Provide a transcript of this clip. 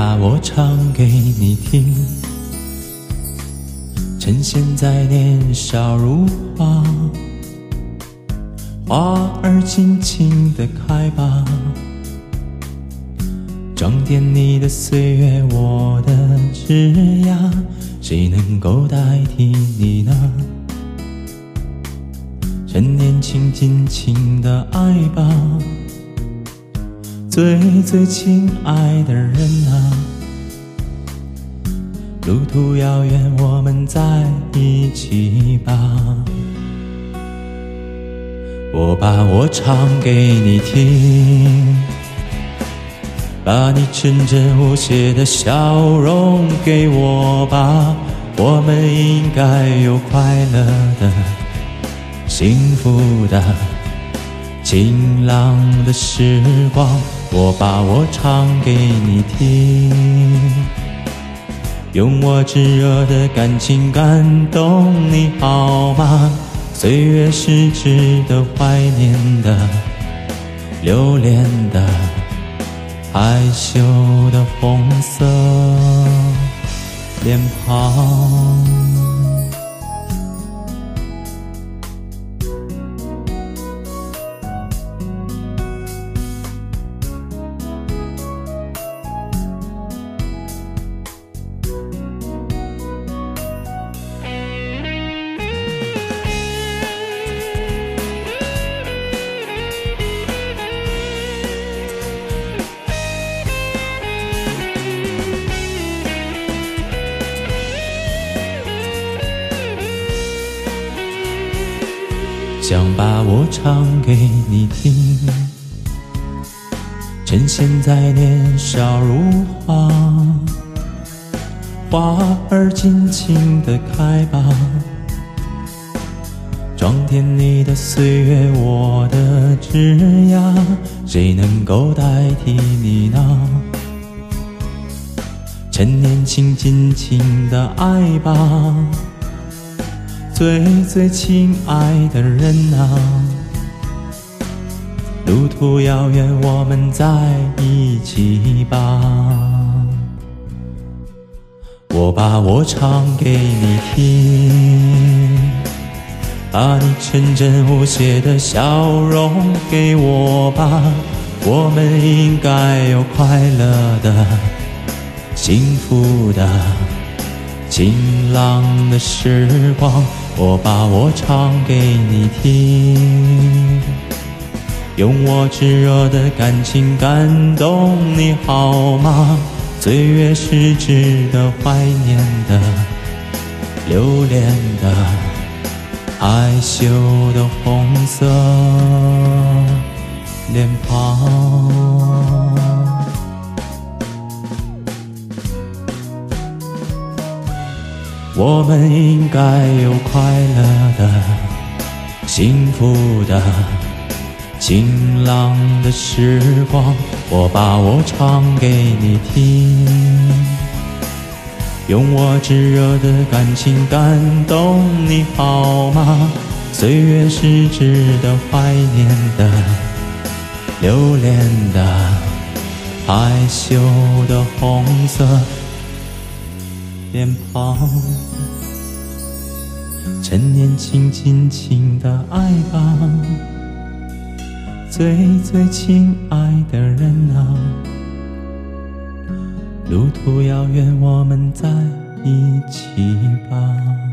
把我唱给你听，趁现在年少如花，花儿尽情的开吧，装点你的岁月，我的枝桠，谁能够代替你呢？趁年轻，尽情的爱吧。最最亲爱的人啊，路途遥远，我们在一起吧。我把我唱给你听，把你纯真无邪的笑容给我吧。我们应该有快乐的、幸福的、晴朗的时光。我把我唱给你听，用我炙热的感情感动你好吗？岁月是值得怀念的、留恋的、害羞的红色脸庞。想把我唱给你听，趁现在年少如花，花儿尽情的开吧，装点你的岁月，我的枝桠，谁能够代替你呢？趁年轻，尽情的爱吧。最最亲爱的人啊，路途遥远，我们在一起吧。我把我唱给你听，把你纯真无邪的笑容给我吧。我们应该有快乐的、幸福的、晴朗的时光。我把我唱给你听，用我炙热的感情感动你好吗？岁月是值得怀念的、留恋的、害羞的红色脸庞。我们应该有快乐的、幸福的、晴朗的时光。我把我唱给你听，用我炙热的感情感动你好吗？岁月是值得怀念的、留恋的、害羞的红色。脸庞，趁年轻，尽情的爱吧，最最亲爱的人啊，路途遥远，我们在一起吧。